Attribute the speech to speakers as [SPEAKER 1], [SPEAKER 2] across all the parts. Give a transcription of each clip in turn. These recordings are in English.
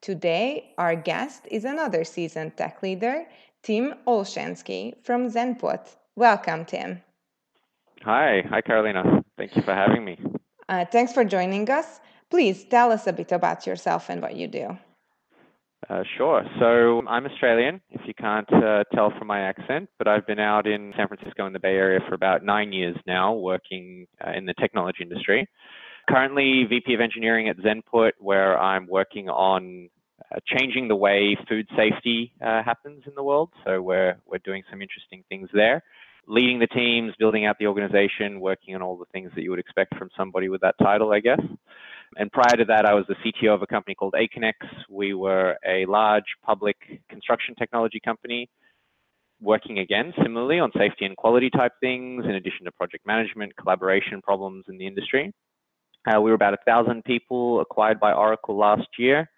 [SPEAKER 1] Today, our guest is another seasoned tech leader, Tim Olshansky from Zenput. Welcome, Tim.
[SPEAKER 2] Hi. Hi, Carolina. Thank you for having me.
[SPEAKER 1] Uh, thanks for joining us. Please tell us a bit about yourself and what you do.
[SPEAKER 2] Uh, sure. So I'm Australian, if you can't uh, tell from my accent, but I've been out in San Francisco in the Bay Area for about nine years now, working uh, in the technology industry. Currently, VP of Engineering at Zenput, where I'm working on uh, changing the way food safety uh, happens in the world. So we're we're doing some interesting things there, leading the teams, building out the organization, working on all the things that you would expect from somebody with that title, I guess. And prior to that, I was the CTO of a company called Aconex. We were a large public construction technology company working again similarly on safety and quality type things, in addition to project management, collaboration problems in the industry. Uh, we were about a thousand people acquired by Oracle last year.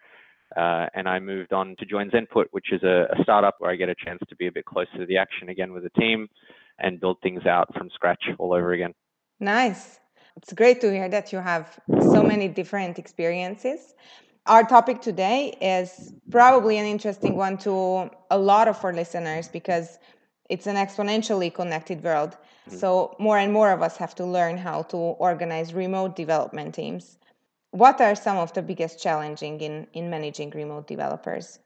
[SPEAKER 2] Uh, and I moved on to join Zenput, which is a, a, startup where I get a chance to be a bit closer to the action again with the team and build things out from scratch all over again.
[SPEAKER 1] Nice. It's great to hear that you have so many different experiences. Our topic today is probably an interesting one to a lot of our listeners because it's an exponentially connected world. Mm-hmm. So, more and more of us have to learn how to organize remote development teams what are some of the biggest challenging in, in managing remote developers?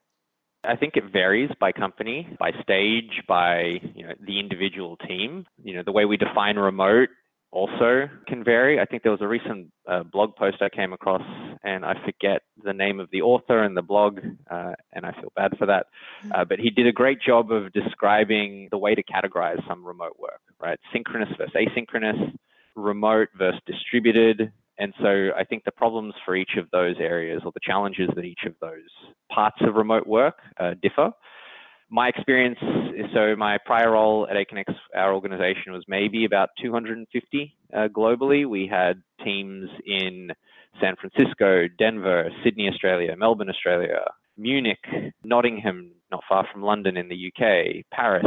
[SPEAKER 2] I think it varies by company, by stage, by you know, the individual team. You know, the way we define remote also can vary. I think there was a recent uh, blog post I came across, and I forget the name of the author and the blog, uh, and I feel bad for that. Mm-hmm. Uh, but he did a great job of describing the way to categorize some remote work, right? Synchronous versus asynchronous, remote versus distributed, and so I think the problems for each of those areas or the challenges that each of those parts of remote work uh, differ. My experience so my prior role at Aconex, our organization was maybe about 250 uh, globally. We had teams in San Francisco, Denver, Sydney, Australia, Melbourne, Australia, Munich, Nottingham, not far from London in the UK, Paris,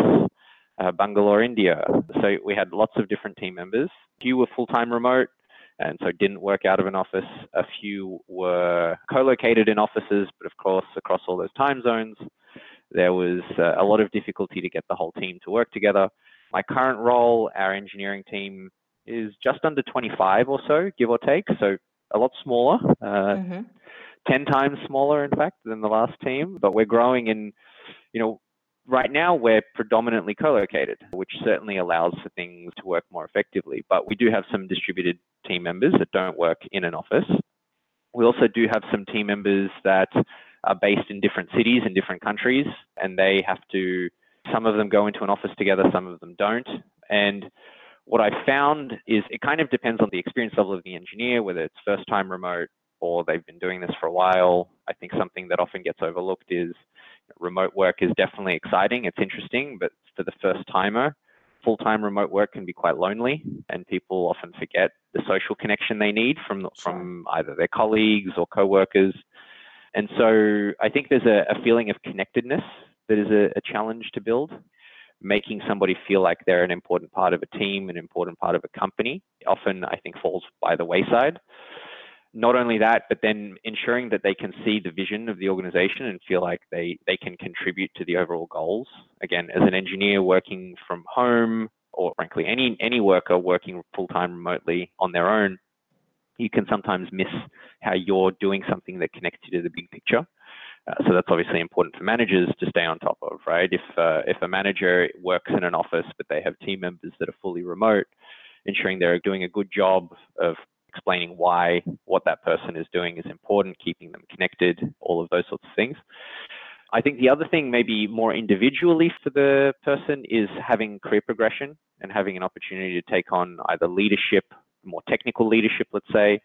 [SPEAKER 2] uh, Bangalore, India. So we had lots of different team members. A few were full-time remote, and so didn't work out of an office. A few were co-located in offices, but of course, across all those time zones, there was uh, a lot of difficulty to get the whole team to work together. My current role, our engineering team, is just under 25 or so, give or take, so a lot smaller. Uh, mm-hmm. 10 times smaller, in fact, than the last team, but we're growing in, you know, right now we're predominantly co-located, which certainly allows for things to work more effectively. But we do have some distributed team members that don't work in an office. We also do have some team members that are based in different cities in different countries, and they have to, some of them go into an office together, some of them don't. And what I found is it kind of depends on the experience level of the engineer, whether it's first time remote or they've been doing this for a while. I think something that often gets overlooked is remote work is definitely exciting. It's interesting, but for the first timer, full time remote work can be quite lonely, and people often forget the social connection they need from from either their colleagues or coworkers. And so I think there's a, a feeling of connectedness that is a, a challenge to build. Making somebody feel like they're an important part of a team, an important part of a company, often I think falls by the wayside not only that, but then ensuring that they can see the vision of the organization and feel like they, they can contribute to the overall goals. Again, as an engineer working from home, or frankly, any, any worker working full time remotely on their own, you can sometimes miss how you're doing something that connects you to the big picture. Uh, so that's obviously important for managers to stay on top of, right? If uh, if a manager works in an office but they have team members that are fully remote, ensuring they're doing a good job of explaining why what that person is doing is important, keeping them connected, all of those sorts of things. I think the other thing, maybe more individually for the person, is having career progression and having an opportunity to take on either leadership, more technical leadership, let's say,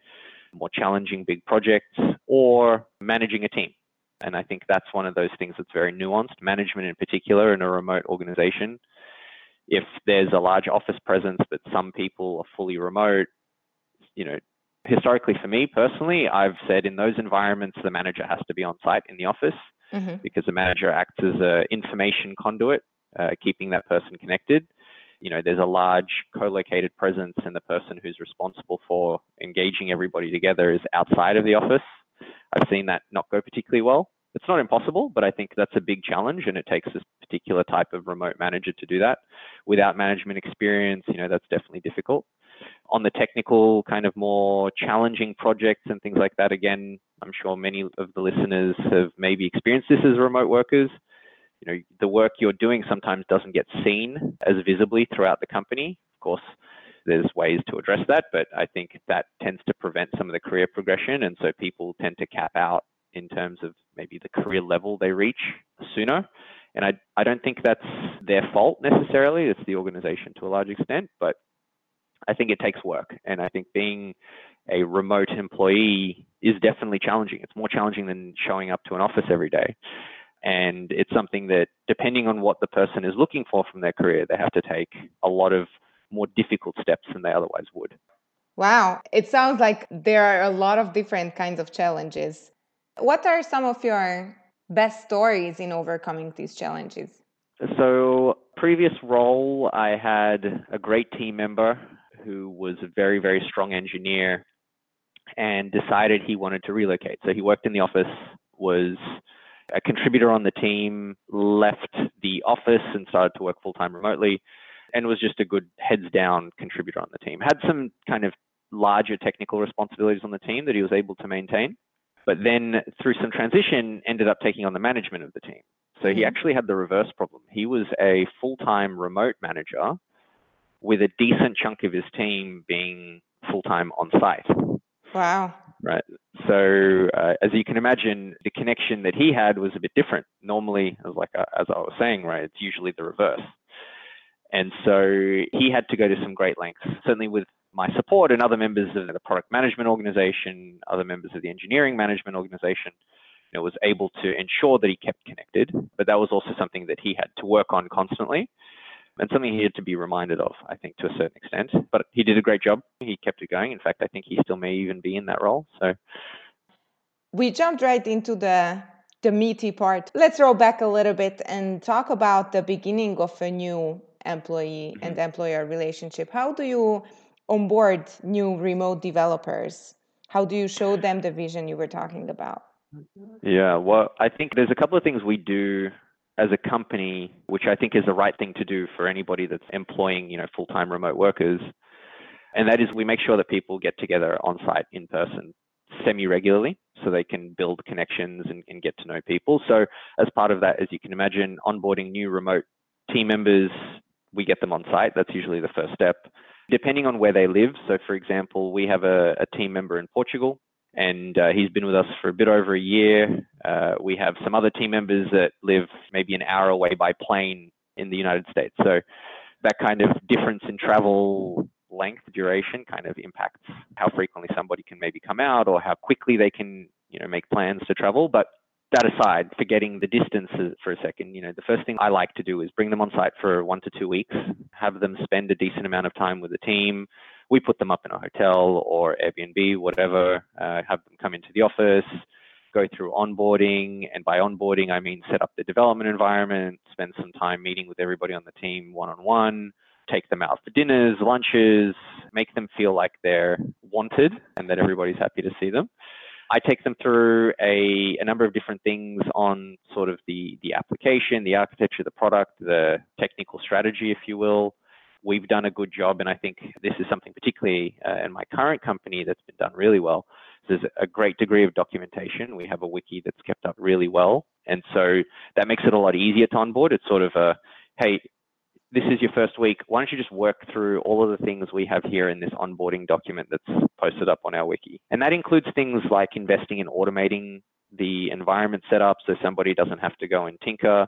[SPEAKER 2] more challenging big projects, or managing a team. And I think that's one of those things that's very nuanced. Management, in particular, in a remote organization, if there's a large office presence, but some people are fully remote, you know, historically for me personally, I've said in those environments, the manager has to be on site in the office mm-hmm. because the manager acts as an information conduit, uh, keeping that person connected. You know, there's a large co-located presence, and the person who's responsible for engaging everybody together is outside of the office. I've seen that not go particularly well. It's not impossible, but I think that's a big challenge, and it takes this particular type of remote manager to do that. Without management experience, you know, that's definitely difficult. On the technical, kind of more challenging projects and things like that, again, I'm sure many of the listeners have maybe experienced this as remote workers. You know, the work you're doing sometimes doesn't get seen as visibly throughout the company. Of course, there's ways to address that, but I think that tends to prevent some of the career progression. And so people tend to cap out in terms of maybe the career level they reach sooner. And I, I don't think that's their fault necessarily. It's the organization to a large extent, but I think it takes work. And I think being a remote employee is definitely challenging. It's more challenging than showing up to an office every day. And it's something that, depending on what the person is looking for from their career, they have to take a lot of more difficult steps than they otherwise would.
[SPEAKER 1] Wow. It sounds like there are a lot of different kinds of challenges. What are some of your best stories in overcoming these challenges?
[SPEAKER 2] So, previous role, I had a great team member who was a very, very strong engineer and decided he wanted to relocate. So, he worked in the office, was a contributor on the team, left the office and started to work full time remotely, and was just a good heads down contributor on the team. Had some kind of larger technical responsibilities on the team that he was able to maintain but then through some transition ended up taking on the management of the team. So he mm-hmm. actually had the reverse problem. He was a full-time remote manager with a decent chunk of his team being full-time on site.
[SPEAKER 1] Wow.
[SPEAKER 2] Right. So uh, as you can imagine, the connection that he had was a bit different. Normally, as like uh, as I was saying, right, it's usually the reverse. And so he had to go to some great lengths, certainly with my support and other members of the product management organization, other members of the engineering management organization, you know, was able to ensure that he kept connected. But that was also something that he had to work on constantly and something he had to be reminded of, I think, to a certain extent. But he did a great job. He kept it going. In fact, I think he still may even be in that role. So
[SPEAKER 1] we jumped right into the the meaty part. Let's roll back a little bit and talk about the beginning of a new employee mm-hmm. and employer relationship. How do you onboard new remote developers? How do you show them the vision you were talking about?
[SPEAKER 2] Yeah, well, I think there's a couple of things we do as a company, which I think is the right thing to do for anybody that's employing, you know, full-time remote workers. And that is we make sure that people get together on site in person semi-regularly so they can build connections and, and get to know people. So as part of that, as you can imagine, onboarding new remote team members, we get them on site. That's usually the first step depending on where they live. So, for example, we have a, a team member in Portugal, and uh, he's been with us for a bit over a year. Uh, we have some other team members that live maybe an hour away by plane in the United States. So, that kind of difference in travel length duration kind of impacts how frequently somebody can maybe come out or how quickly they can you know make plans to travel but that aside, forgetting the distance for a second, you know, the first thing I like to do is bring them on site for one to two weeks, have them spend a decent amount of time with the team. We put them up in a hotel or Airbnb, whatever, uh, have them come into the office, go through onboarding. And by onboarding, I mean set up the development environment, spend some time meeting with everybody on the team one on one, take them out for dinners, lunches, make them feel like they're wanted and that everybody's happy to see them. I take them through a, a number of different things on sort of the, the application, the architecture, the product, the technical strategy, if you will. We've done a good job, and I think this is something particularly uh, in my current company that's been done really well. There's a great degree of documentation. We have a wiki that's kept up really well, and so that makes it a lot easier to onboard. It's sort of a, hey, this is your first week. Why don't you just work through all of the things we have here in this onboarding document that's posted up on our wiki? And that includes things like investing in automating the environment setup so somebody doesn't have to go and tinker.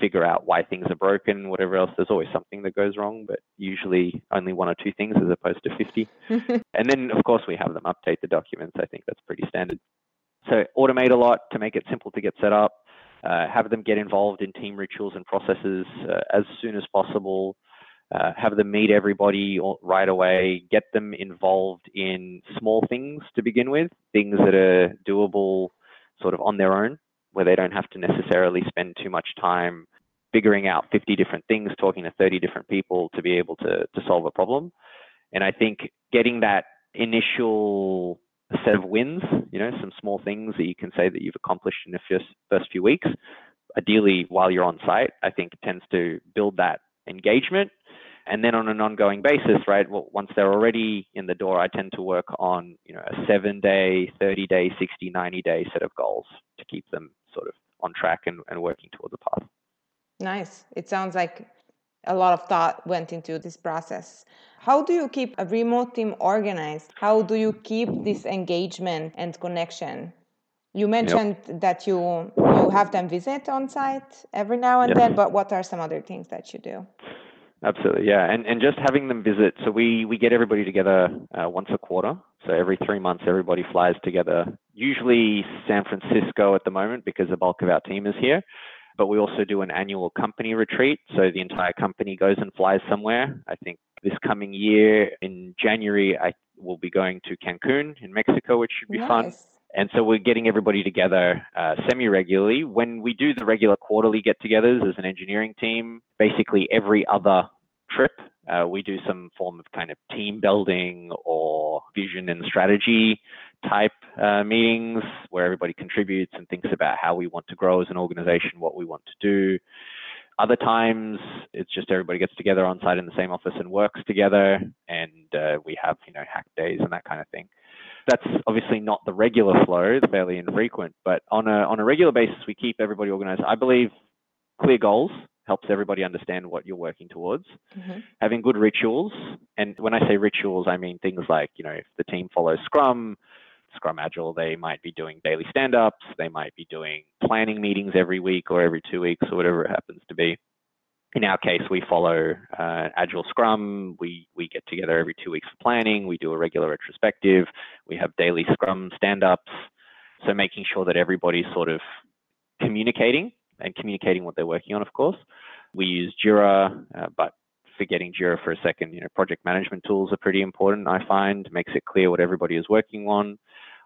[SPEAKER 2] Figure out why things are broken, whatever else. There's always something that goes wrong, but usually only one or two things as opposed to 50. and then, of course, we have them update the documents. I think that's pretty standard. So automate a lot to make it simple to get set up. Uh, have them get involved in team rituals and processes uh, as soon as possible. Uh, have them meet everybody right away. Get them involved in small things to begin with, things that are doable sort of on their own, where they don't have to necessarily spend too much time figuring out 50 different things, talking to 30 different people to be able to, to solve a problem. And I think getting that initial set of wins, you know, some small things that you can say that you've accomplished in the first, first few weeks, ideally while you're on site, I think tends to build that engagement. And then on an ongoing basis, right, well, once they're already in the door, I tend to work on, you know, a seven day, 30 day, 60, 90 day set of goals to keep them sort of on track and, and working towards a path.
[SPEAKER 1] Nice. It sounds like a lot of thought went into this process. How do you keep a remote team organized? How do you keep this engagement and connection? You mentioned yep. that you you have them visit on site every now and yes. then, but what are some other things that you do?
[SPEAKER 2] Absolutely, yeah, and and just having them visit. So we we get everybody together uh, once a quarter. So every three months, everybody flies together. Usually San Francisco at the moment because the bulk of our team is here but we also do an annual company retreat. So the entire company goes and flies somewhere. I think this coming year in January, I will be going to Cancun in Mexico, which should be nice. fun. And so we're getting everybody together uh, semi regularly. When we do the regular quarterly get togethers as an engineering team, basically every other trip, uh, we do some form of kind of team building or vision and strategy type uh, meetings where everybody contributes and thinks about how we want to grow as an organization, what we want to do. Other times, it's just everybody gets together on site in the same office and works together, and uh, we have you know hack days and that kind of thing. That's obviously not the regular flow, fairly infrequent, but on a on a regular basis, we keep everybody organized. I believe clear goals helps everybody understand what you're working towards. Mm-hmm. Having good rituals, and when I say rituals, I mean things like you know if the team follows Scrum, Scrum Agile, they might be doing daily stand ups, they might be doing planning meetings every week or every two weeks or whatever it happens to be. In our case, we follow uh, Agile Scrum. We, we get together every two weeks for planning. We do a regular retrospective. We have daily Scrum stand ups. So, making sure that everybody's sort of communicating and communicating what they're working on, of course. We use Jira, uh, but forgetting Jira for a second, you know, project management tools are pretty important, I find, makes it clear what everybody is working on.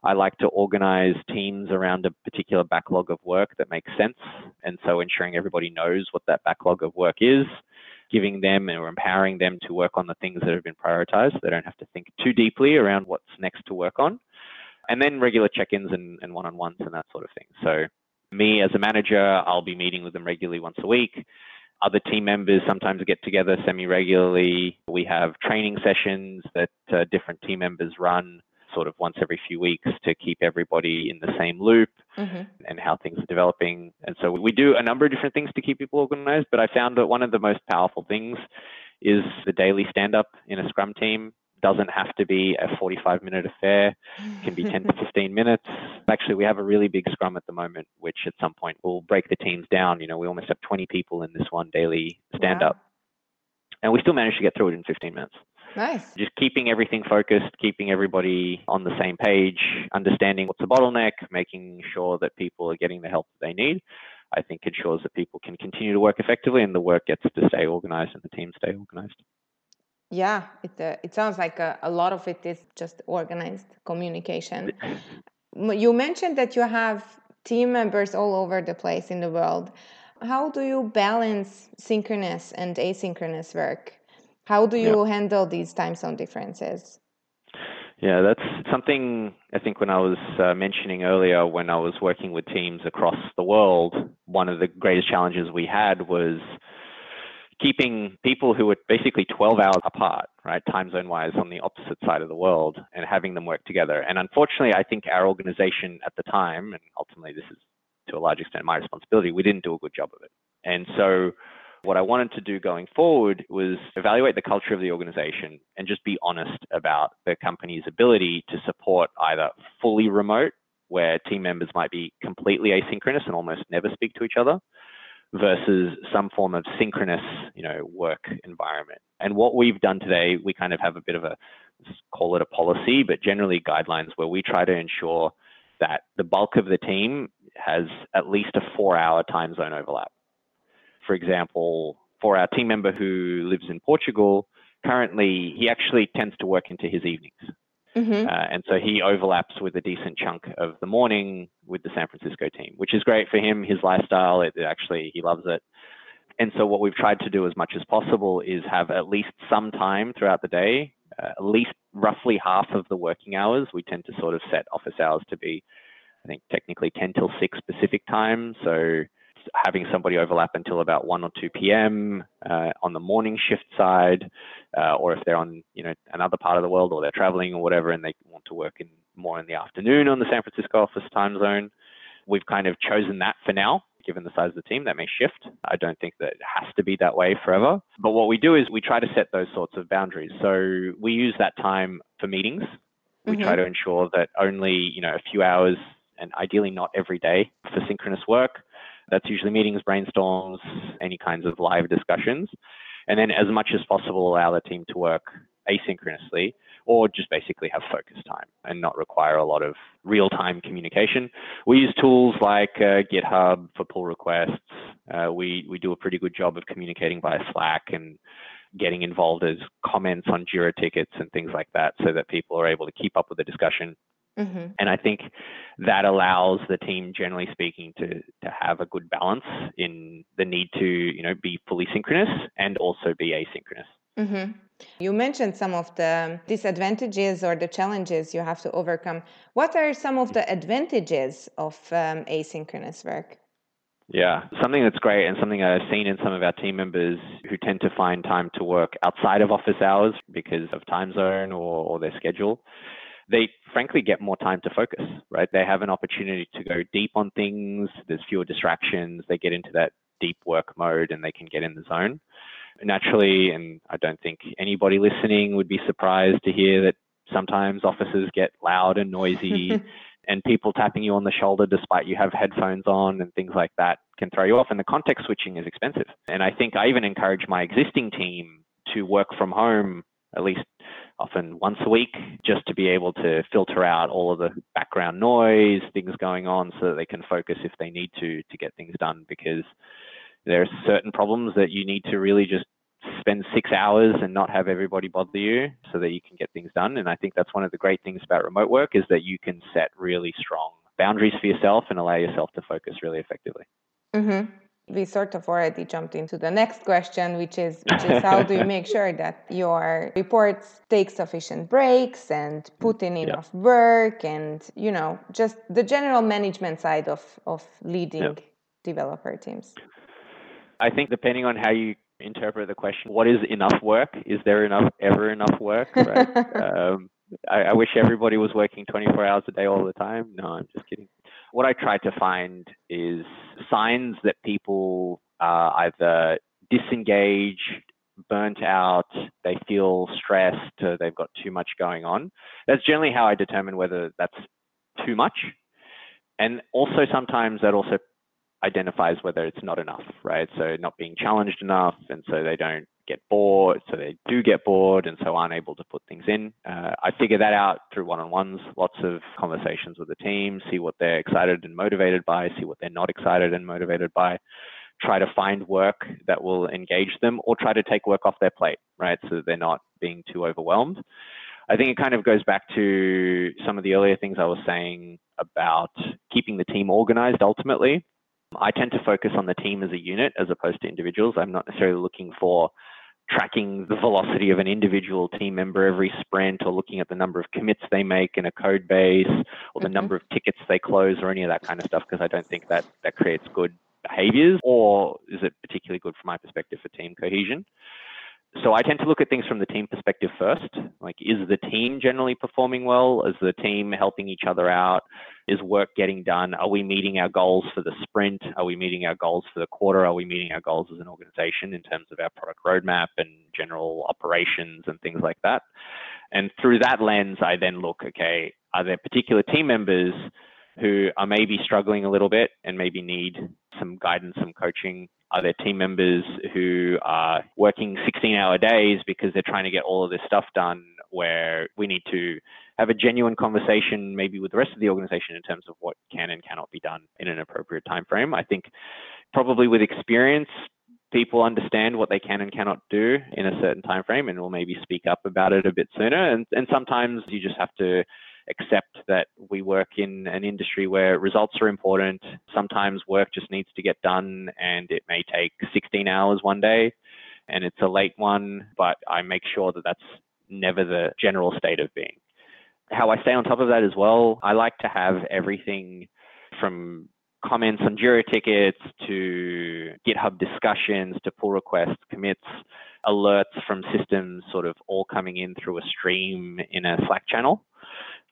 [SPEAKER 2] I like to organize teams around a particular backlog of work that makes sense. And so ensuring everybody knows what that backlog of work is, giving them or empowering them to work on the things that have been prioritized. They don't have to think too deeply around what's next to work on. And then regular check ins and, and one on ones and that sort of thing. So, me as a manager, I'll be meeting with them regularly once a week. Other team members sometimes get together semi regularly. We have training sessions that uh, different team members run sort of once every few weeks to keep everybody in the same loop mm-hmm. and how things are developing. And so we do a number of different things to keep people organized, but I found that one of the most powerful things is the daily stand up in a scrum team doesn't have to be a 45 minute affair it can be 10 to 15 minutes actually we have a really big scrum at the moment which at some point will break the teams down you know we almost have 20 people in this one daily stand up wow. and we still manage to get through it in 15 minutes
[SPEAKER 1] Nice.
[SPEAKER 2] Just keeping everything focused, keeping everybody on the same page, understanding what's a bottleneck, making sure that people are getting the help that they need. I think ensures that people can continue to work effectively and the work gets to stay organized and the team stay organized.
[SPEAKER 1] Yeah, it, uh, it sounds like a, a lot of it is just organized communication. you mentioned that you have team members all over the place in the world. How do you balance synchronous and asynchronous work? How do you yeah. handle these time zone differences?
[SPEAKER 2] Yeah, that's something I think when I was uh, mentioning earlier, when I was working with teams across the world, one of the greatest challenges we had was keeping people who were basically 12 hours apart, right, time zone wise, on the opposite side of the world and having them work together. And unfortunately, I think our organization at the time, and ultimately this is to a large extent my responsibility, we didn't do a good job of it. And so what I wanted to do going forward was evaluate the culture of the organization and just be honest about the company's ability to support either fully remote, where team members might be completely asynchronous and almost never speak to each other, versus some form of synchronous, you know, work environment. And what we've done today, we kind of have a bit of a call it a policy, but generally guidelines where we try to ensure that the bulk of the team has at least a four hour time zone overlap. For example, for our team member who lives in Portugal, currently he actually tends to work into his evenings. Mm-hmm. Uh, and so he overlaps with a decent chunk of the morning with the San Francisco team, which is great for him, his lifestyle. It, it actually, he loves it. And so what we've tried to do as much as possible is have at least some time throughout the day, uh, at least roughly half of the working hours. We tend to sort of set office hours to be, I think, technically 10 till 6 Pacific time. So having somebody overlap until about 1 or 2 p.m. Uh, on the morning shift side, uh, or if they're on you know another part of the world or they're traveling or whatever, and they want to work in more in the afternoon on the San Francisco office time zone. We've kind of chosen that for now, given the size of the team. That may shift. I don't think that it has to be that way forever. But what we do is we try to set those sorts of boundaries. So we use that time for meetings. We mm-hmm. try to ensure that only you know a few hours and ideally not every day for synchronous work. That's usually meetings, brainstorms, any kinds of live discussions. And then as much as possible, allow the team to work asynchronously or just basically have focus time and not require a lot of real time communication. We use tools like uh, GitHub for pull requests. Uh, we, we do a pretty good job of communicating via Slack and getting involved as comments on Jira tickets and things like that so that people are able to keep up with the discussion Mm-hmm. And I think that allows the team, generally speaking, to to have a good balance in the need to you know be fully synchronous and also be asynchronous.
[SPEAKER 1] Mm-hmm. You mentioned some of the disadvantages or the challenges you have to overcome. What are some of the advantages of um, asynchronous work?
[SPEAKER 2] Yeah, something that's great and something I've seen in some of our team members who tend to find time to work outside of office hours because of time zone or, or their schedule they frankly get more time to focus, right? They have an opportunity to go deep on things. There's fewer distractions. They get into that deep work mode and they can get in the zone. Naturally, and I don't think anybody listening would be surprised to hear that sometimes offices get loud and noisy and people tapping you on the shoulder despite you have headphones on and things like that can throw you off. And the context switching is expensive. And I think I even encourage my existing team to work from home at least often once a week, just to be able to filter out all of the background noise, things going on, so that they can focus if they need to to get things done. Because there are certain problems that you need to really just spend six hours and not have everybody bother you so that you can get things done. And I think that's one of the great things about remote work is that you can set really strong boundaries for yourself and allow yourself to focus really effectively.
[SPEAKER 1] Mm-hmm we sort of already jumped into the next question which is which is how do you make sure that your reports take sufficient breaks and put in enough yeah. work and you know just the general management side of of leading yeah. developer teams?
[SPEAKER 2] I think depending on how you interpret the question what is enough work? Is there enough ever enough work? Right. Um, I, I wish everybody was working 24 hours a day all the time. No i'm just kidding what I try to find is signs that people are either disengaged, burnt out, they feel stressed, uh, they've got too much going on. That's generally how I determine whether that's too much. And also sometimes that also identifies whether it's not enough, right? So not being challenged enough, and so they don't get bored, so they do get bored and so aren't able to put things in. Uh, I figure that out through one-on-ones, lots of conversations with the team, see what they're excited and motivated by, see what they're not excited and motivated by, try to find work that will engage them or try to take work off their plate, right? So they're not being too overwhelmed. I think it kind of goes back to some of the earlier things I was saying about keeping the team organized ultimately. I tend to focus on the team as a unit as opposed to individuals. I'm not necessarily looking for tracking the velocity of an individual team member every sprint or looking at the number of commits they make in a code base or the mm-hmm. number of tickets they close or any of that kind of stuff because I don't think that that creates good behaviors or is it particularly good from my perspective for team cohesion so I tend to look at things from the team perspective first. Like, is the team generally performing well? Is the team helping each other out? Is work getting done? Are we meeting our goals for the sprint? Are we meeting our goals for the quarter? Are we meeting our goals as an organization in terms of our product roadmap and general operations and things like that? And through that lens, I then look, okay, are there particular team members who are maybe struggling a little bit and maybe need some guidance, some coaching? Are there team members who are working 16 hour days because they're trying to get all of this stuff done where we need to have a genuine conversation maybe with the rest of the organization in terms of what can and cannot be done in an appropriate time frame. I think probably with experience, people understand what they can and cannot do in a certain time frame and will maybe speak up about it a bit sooner. And, and sometimes you just have to accept that we work in an industry where results are important. Sometimes work just needs to get done and it may take 16 hours one day and it's a late one, but I make sure that that's never the general state of being. How I stay on top of that as well, I like to have everything from comments on Jira tickets to GitHub discussions to pull requests, commits, alerts from systems sort of all coming in through a stream in a Slack channel.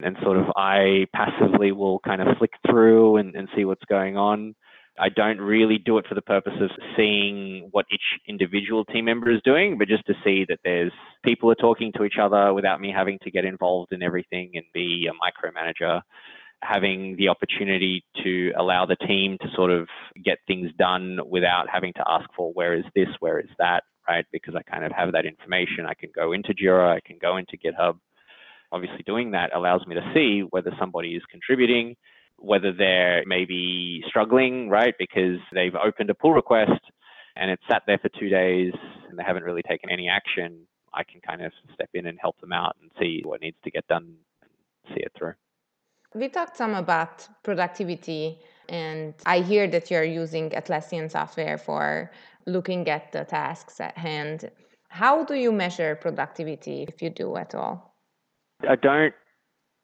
[SPEAKER 2] And sort of I passively will kind of flick through and, and see what's going on. I don't really do it for the purpose of seeing what each individual team member is doing, but just to see that there's people are talking to each other without me having to get involved in everything and be a micromanager. Having the opportunity to allow the team to sort of get things done without having to ask for where is this, where is that, right? Because I kind of have that information. I can go into Jira, I can go into GitHub. Obviously, doing that allows me to see whether somebody is contributing, whether they're maybe struggling, right, because they've opened a pull request and it's sat there for two days and they haven't really taken any action, I can kind of step in and help them out and see what needs to get done and see it through.
[SPEAKER 1] We talked some about productivity, and I hear that you're using Atlassian software for looking at the tasks at hand. How do you measure productivity if you do at all?
[SPEAKER 2] I don't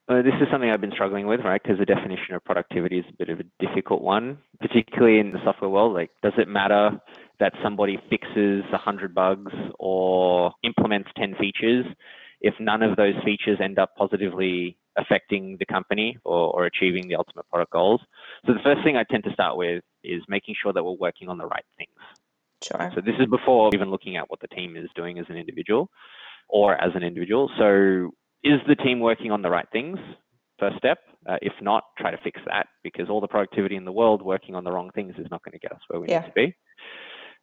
[SPEAKER 2] uh, this is something I've been struggling with, right? Because the definition of productivity is a bit of a difficult one, particularly in the software world. Like, does it matter that somebody fixes 100 bugs or implements 10 features if none of those features end up positively affecting the company or, or achieving the ultimate product goals? So, the first thing I tend to start with is making sure that we're working on the right things.
[SPEAKER 1] Sure.
[SPEAKER 2] So, this is before even looking at what the team is doing as an individual or as an individual. So, is the team working on the right things? First step. Uh, if not, try to fix that because all the productivity in the world working on the wrong things is not going to get us where we yeah. need to be.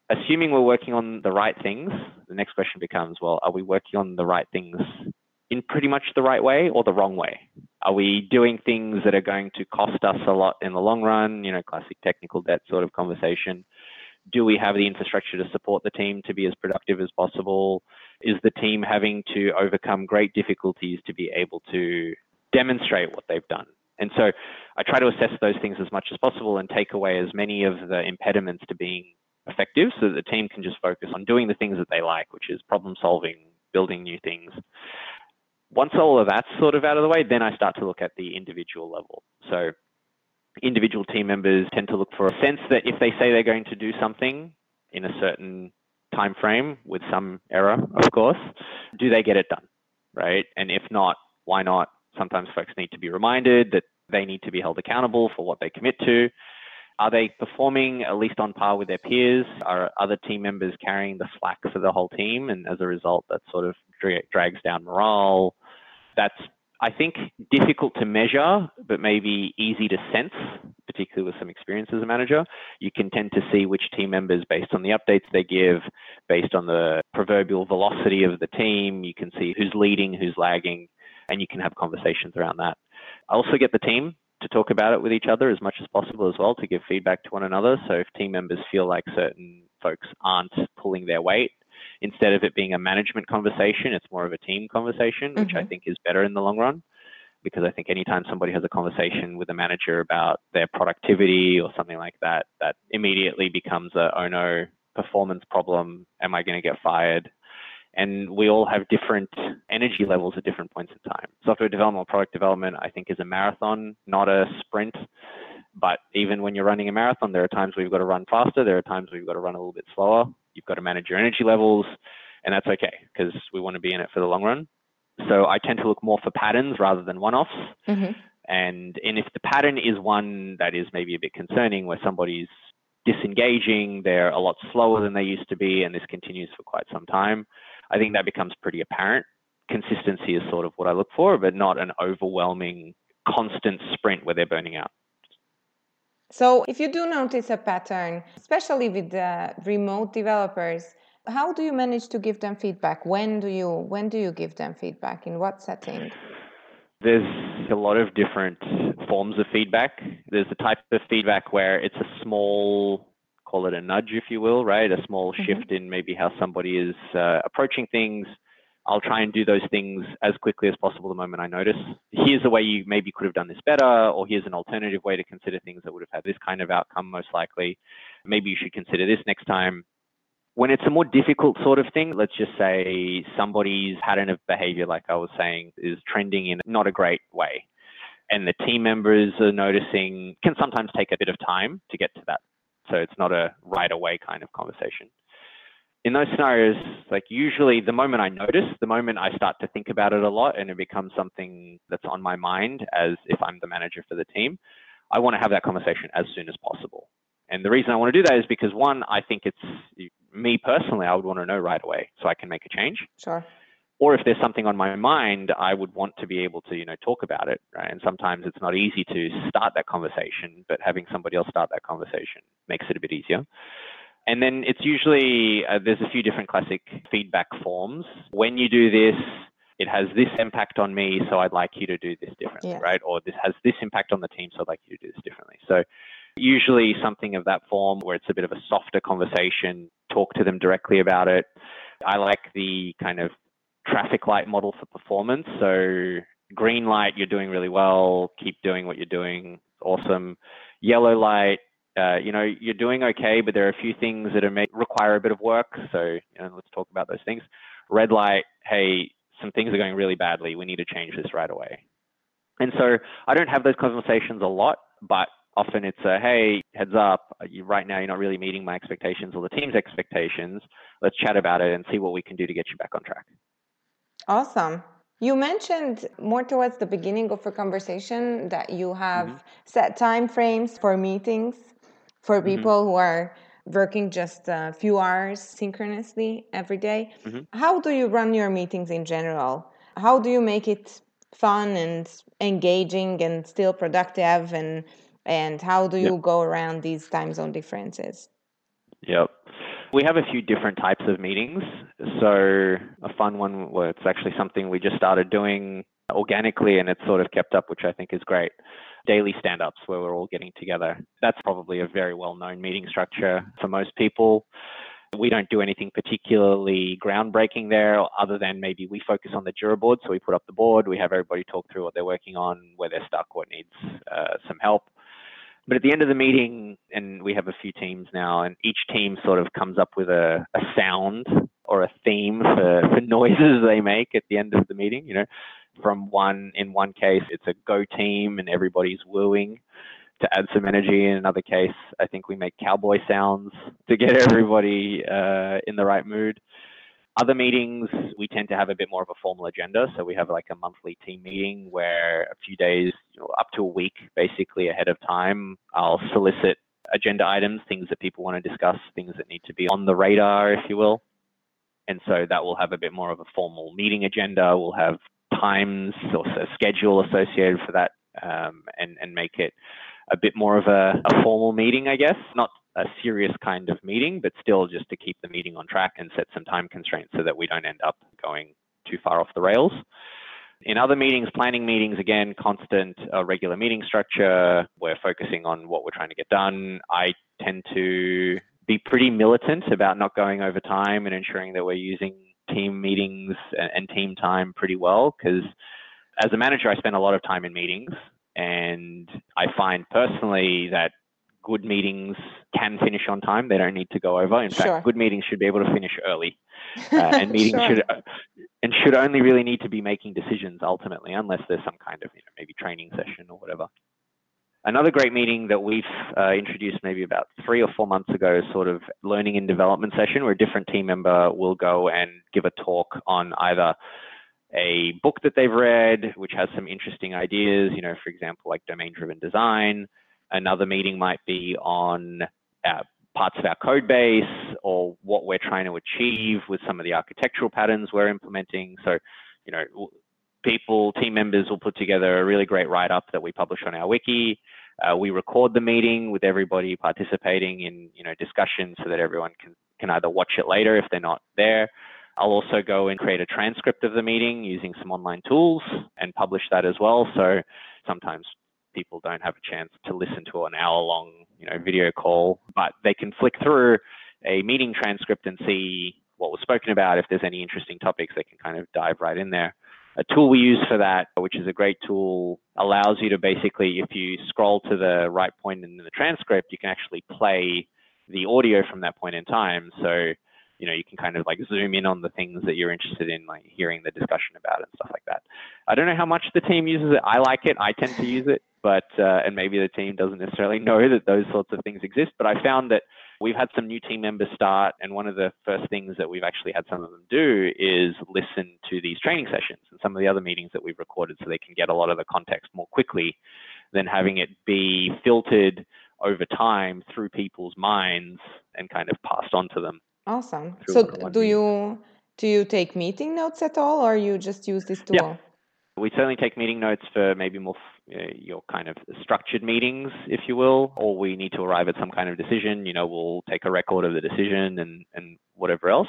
[SPEAKER 2] Assuming we're working on the right things, the next question becomes well, are we working on the right things in pretty much the right way or the wrong way? Are we doing things that are going to cost us a lot in the long run? You know, classic technical debt sort of conversation do we have the infrastructure to support the team to be as productive as possible? Is the team having to overcome great difficulties to be able to demonstrate what they've done? And so I try to assess those things as much as possible and take away as many of the impediments to being effective so that the team can just focus on doing the things that they like, which is problem solving, building new things. Once all of that's sort of out of the way, then I start to look at the individual level. So individual team members tend to look for a sense that if they say they're going to do something in a certain time frame with some error, of course, do they get it done? Right? And if not, why not? Sometimes folks need to be reminded that they need to be held accountable for what they commit to. Are they performing at least on par with their peers? Are other team members carrying the slack for the whole team? And as a result, that sort of drags down morale. That's I think difficult to measure, but maybe easy to sense, particularly with some experience as a manager. You can tend to see which team members, based on the updates they give, based on the proverbial velocity of the team, you can see who's leading, who's lagging, and you can have conversations around that. I also get the team to talk about it with each other as much as possible as well to give feedback to one another. So if team members feel like certain folks aren't pulling their weight, instead of it being a management conversation, it's more of a team conversation, which mm-hmm. I think is better in the long run. Because I think anytime somebody has a conversation with a manager about their productivity or something like that, that immediately becomes a oh no performance problem. Am I going to get fired? And we all have different energy levels at different points in time. Software development or product development, I think, is a marathon, not a sprint. But even when you're running a marathon, there are times where you've got to run faster. There are times where you've got to run a little bit slower. You've got to manage your energy levels, and that's okay because we want to be in it for the long run. So I tend to look more for patterns rather than one-offs. Mm-hmm. And and if the pattern is one that is maybe a bit concerning, where somebody's disengaging, they're a lot slower than they used to be, and this continues for quite some time, I think that becomes pretty apparent. Consistency is sort of what I look for, but not an overwhelming, constant sprint where they're burning out.
[SPEAKER 1] So, if you do notice a pattern, especially with the remote developers, how do you manage to give them feedback? When do you when do you give them feedback? In what setting?
[SPEAKER 2] There's a lot of different forms of feedback. There's a type of feedback where it's a small call it a nudge, if you will, right? A small mm-hmm. shift in maybe how somebody is uh, approaching things. I'll try and do those things as quickly as possible the moment I notice. Here's a way you maybe could have done this better, or here's an alternative way to consider things that would have had this kind of outcome most likely. Maybe you should consider this next time. When it's a more difficult sort of thing, let's just say somebody's pattern of behavior, like I was saying, is trending in not a great way. And the team members are noticing can sometimes take a bit of time to get to that so it's not a right away kind of conversation. In those scenarios, like usually the moment I notice, the moment I start to think about it a lot and it becomes something that's on my mind as if I'm the manager for the team, I want to have that conversation as soon as possible. And the reason I want to do that is because one, I think it's me personally, I would want to know right away so I can make a change.
[SPEAKER 1] Sure
[SPEAKER 2] or if there's something on my mind, I would want to be able to, you know, talk about it, right? And sometimes it's not easy to start that conversation, but having somebody else start that conversation makes it a bit easier. And then it's usually uh, there's a few different classic feedback forms. When you do this, it has this impact on me, so I'd like you to do this differently, yeah. right? Or this has this impact on the team, so I'd like you to do this differently. So usually something of that form where it's a bit of a softer conversation, talk to them directly about it. I like the kind of traffic light model for performance. So green light, you're doing really well. Keep doing what you're doing. Awesome. Yellow light, uh, you know, you're doing okay, but there are a few things that are may, require a bit of work. So you know, let's talk about those things. Red light, hey, some things are going really badly. We need to change this right away. And so I don't have those conversations a lot, but often it's a hey, heads up, you, right now you're not really meeting my expectations or the team's expectations. Let's chat about it and see what we can do to get you back on track.
[SPEAKER 1] Awesome. You mentioned more towards the beginning of a conversation that you have mm-hmm. set time frames for meetings for mm-hmm. people mm-hmm. who are working just a few hours synchronously every day. Mm-hmm. How do you run your meetings in general? How do you make it fun and engaging and still productive and and how do you yep. go around these time zone differences?
[SPEAKER 2] Yep. We have a few different types of meetings. So a fun one, well, it's actually something we just started doing organically and it's sort of kept up, which I think is great. Daily stand ups where we're all getting together. That's probably a very well known meeting structure for most people. We don't do anything particularly groundbreaking there, other than maybe we focus on the Jira board. So we put up the board, we have everybody talk through what they're working on, where they're stuck, what needs uh, some help. But at the end of the meeting, and we have a few teams now, and each team sort of comes up with a, a sound or a theme for, for noises they make at the end of the meeting. You know, from one in one case, it's a go team and everybody's wooing to add some energy. In another case, I think we make cowboy sounds to get everybody uh, in the right mood. Other meetings, we tend to have a bit more of a formal agenda. So we have like a monthly team meeting where a few days, you know, up to a week basically ahead of time, I'll solicit agenda items, things that people want to discuss, things that need to be on the radar, if you will. And so that will have a bit more of a formal meeting agenda. We'll have times or schedule associated for that um, and, and make it a bit more of a, a formal meeting, I guess. Not a serious kind of meeting, but still just to keep the meeting on track and set some time constraints so that we don't end up going too far off the rails. In other meetings, planning meetings, again, constant uh, regular meeting structure. We're focusing on what we're trying to get done. I tend to be pretty militant about not going over time and ensuring that we're using team meetings and, team time pretty well because as a manager, I spend a lot of time in meetings and I find personally that good meetings can finish on time. They don't need to go over. In sure. fact, good meetings should be able to finish early, uh, and meetings sure. should uh, and should only really need to be making decisions ultimately, unless there's some kind of you know, maybe training session or whatever. Another great meeting that we've uh, introduced maybe about three or four months ago is sort of learning and development session where a different team member will go and give a talk on either a book that they've read, which has some interesting ideas, you know, for example, like domain driven design, Another meeting might be on uh, parts of our code base or what we're trying to achieve with some of the architectural patterns we're implementing. So, you know, people, team members will put together a really great write up that we publish on our wiki. Uh, we record the meeting with everybody participating in you know discussion so that everyone can can either watch it later if they're not there. I'll also go and create a transcript of the meeting using some online tools and publish that as well. So sometimes people don't have a chance to listen to an hour long you know video call, but they can flick through a meeting transcript and see what was spoken about. If there's any interesting topics, they can kind of dive right in there. A tool we use for that, which is a great tool, allows you to basically, if you scroll to the right point in the transcript, you can actually play the audio from that point in time. So, you know, you can kind of like zoom in on the things that you're interested in, like hearing the discussion about and stuff like that. I don't know how much the team uses it. I like it. I tend to use it, but, uh, and maybe the team doesn't necessarily know that those sorts of things exist, but I found that We've had some new team members start, and one of the first things that we've actually had some of them do is listen to these training sessions and some of the other meetings that we've recorded so they can get a lot of the context more quickly than having it be filtered over time through people's minds and kind of passed on to them.
[SPEAKER 1] Awesome. So do you do you take meeting notes at all or you just use this tool?
[SPEAKER 2] Yeah. We certainly take meeting notes for maybe more your kind of structured meetings, if you will, or we need to arrive at some kind of decision. You know, we'll take a record of the decision and, and whatever else.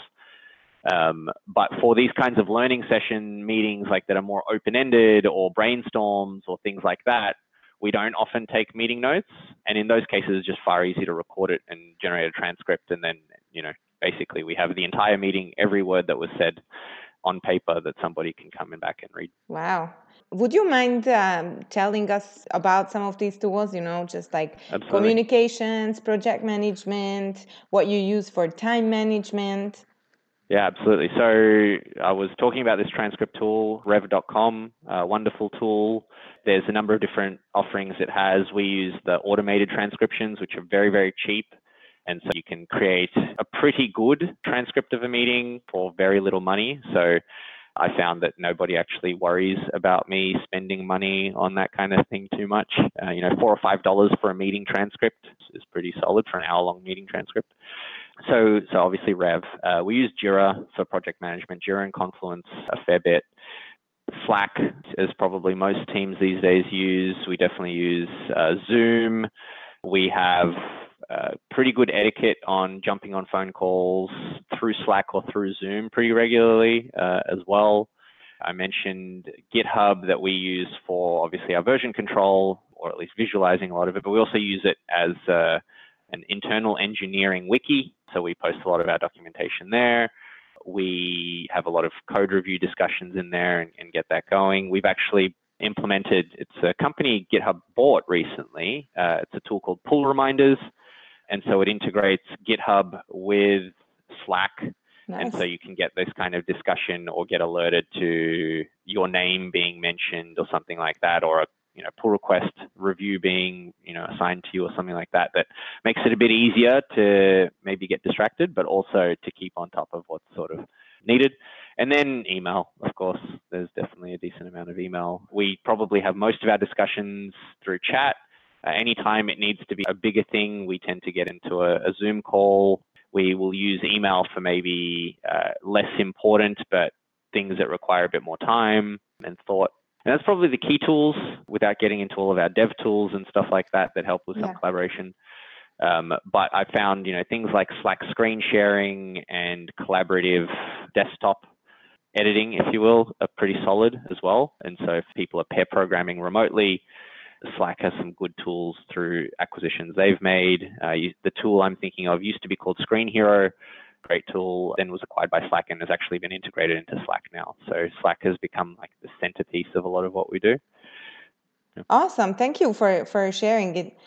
[SPEAKER 2] Um, but for these kinds of learning session meetings, like that are more open-ended or brainstorms or things like that, we don't often take meeting notes. And in those cases, it's just far easier to record it and generate a transcript. And then, you know, basically we have the entire meeting, every word that was said on paper that somebody can come in back and read.
[SPEAKER 1] Wow. Would you mind um, telling us about some of these tools? You know, just like Absolutely. communications, project management, what you use for time management.
[SPEAKER 2] Yeah, absolutely. So I was talking about this transcript tool, rev.com, a wonderful tool. There's a number of different offerings it has. We use the automated transcriptions, which are very, very cheap. And so you can create a pretty good transcript of a meeting for very little money. So I found that nobody actually worries about me spending money on that kind of thing too much. Uh, you know, four or five dollars for a meeting transcript is pretty solid for an hour-long meeting transcript. So, so obviously Rev. Uh, we use Jira for project management. Jira and Confluence a fair bit. Slack, is probably most teams these days use. We definitely use uh, Zoom. We have uh, pretty good etiquette on jumping on phone calls through Slack or through Zoom pretty regularly uh, as well. I mentioned GitHub that we use for obviously our version control or at least visualizing a lot of it, but we also use it as uh, an internal engineering wiki. So we post a lot of our documentation there. We have a lot of code review discussions in there and, and get that going. We've actually implemented, it's a company GitHub bought recently. Uh, it's a tool called Pull Reminders. And so it integrates GitHub with Slack. Nice. And so you can get this kind of discussion or get alerted to your name being mentioned or something like that, or a you know pull request review being you know assigned to you or something like that. That makes it a bit easier to maybe get distracted, but also to keep on top of what's sort of needed. And then email, of course, there's definitely a decent amount of email. We probably have most of our discussions through chat uh, anytime it needs to be a bigger thing, we tend to get into a, a Zoom call. We will use email for maybe uh, less important, but things that require a bit more time and thought. And that's probably the key tools without getting into all of our dev tools and stuff like that that help with yeah. some collaboration. Um, but I found, you know, things like Slack screen sharing and collaborative desktop editing, if you will, are pretty solid as well. And so if people are pair programming remotely, Slack has some good tools through acquisitions they've made. Uh, the tool I'm thinking of used to be called Screenhero, great tool, then was acquired by Slack and has actually been integrated into Slack now. So Slack has become like the centerpiece of a lot of what we do.
[SPEAKER 1] Yeah. Awesome. Thank you for, for sharing it.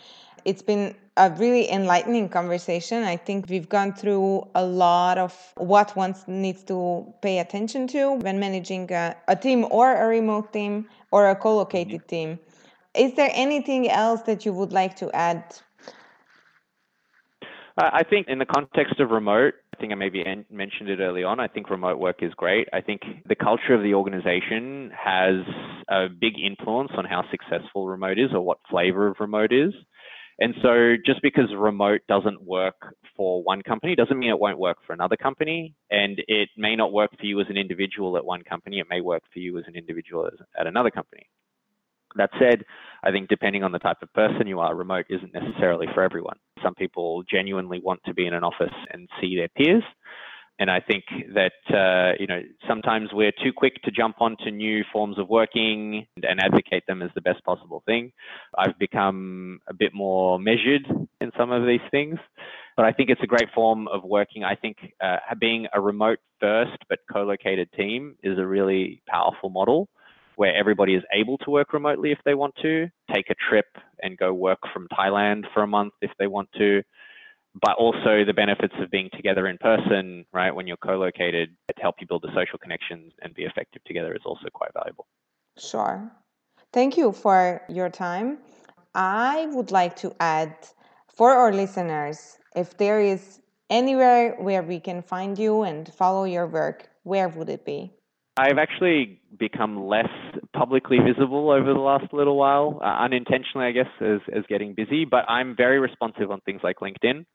[SPEAKER 1] It's been a really enlightening conversation. I think we've gone through a lot of what one needs to pay attention to when managing a, a team or a remote team or a co located mm-hmm. team. Is there anything else that you would like to add?
[SPEAKER 2] I think in the context of remote, I think I maybe mentioned it early on. I think remote work is great. I think the culture of the organization has a big influence on how successful remote is or what flavor of remote is. And so just because remote doesn't work for one company doesn't mean it won't work for another company. And it may not work for you as an individual at one company. It may work for you as an individual at another company. That said, I think depending on the type of person you are, remote isn't necessarily for everyone. Some people genuinely want to be in an office and see their peers. And I think that uh, you know sometimes we're too quick to jump onto new forms of working and advocate them as the best possible thing. I've become a bit more measured in some of these things, but I think it's a great form of working. I think uh, being a remote first but co-located team is a really powerful model where everybody is able to work remotely if they want to, take a trip and go work from Thailand for a month if they want to, but also the benefits of being together in person, right? When you're co-located, to help you build the social connections and be effective together is also quite valuable.
[SPEAKER 1] Sure. Thank you for your time. I would like to add for our listeners, if there is anywhere where we can find you and follow your work, where would it be?
[SPEAKER 2] I've actually become less publicly visible over the last little while, uh, unintentionally, I guess, as, as getting busy, but I'm very responsive on things like LinkedIn.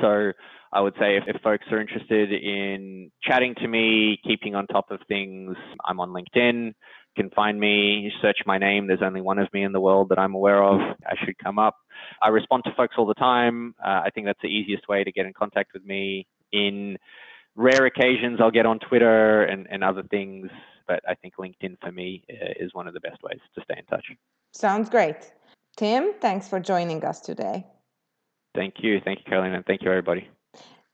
[SPEAKER 2] So I would say if, if folks are interested in chatting to me, keeping on top of things, I'm on LinkedIn. You can find me, search my name. There's only one of me in the world that I'm aware of. I should come up. I respond to folks all the time. Uh, I think that's the easiest way to get in contact with me. In rare occasions, I'll get on Twitter and, and other things, but I think LinkedIn for me uh, is one of the best ways to stay in touch.
[SPEAKER 1] Sounds great. Tim, thanks for joining us today.
[SPEAKER 2] Thank you. Thank you, Caroline, and thank you, everybody.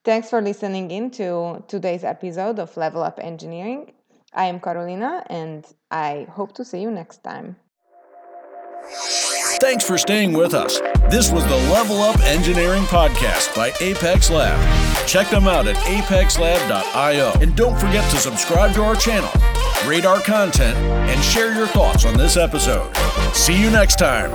[SPEAKER 1] Thanks for listening in to today's episode of Level Up Engineering. I am Carolina, and I hope to see you next time.
[SPEAKER 3] Thanks for staying with us. This was the Level Up Engineering Podcast by Apex Lab. Check them out at apexlab.io. And don't forget to subscribe to our channel, rate our content, and share your thoughts on this episode. See you next time.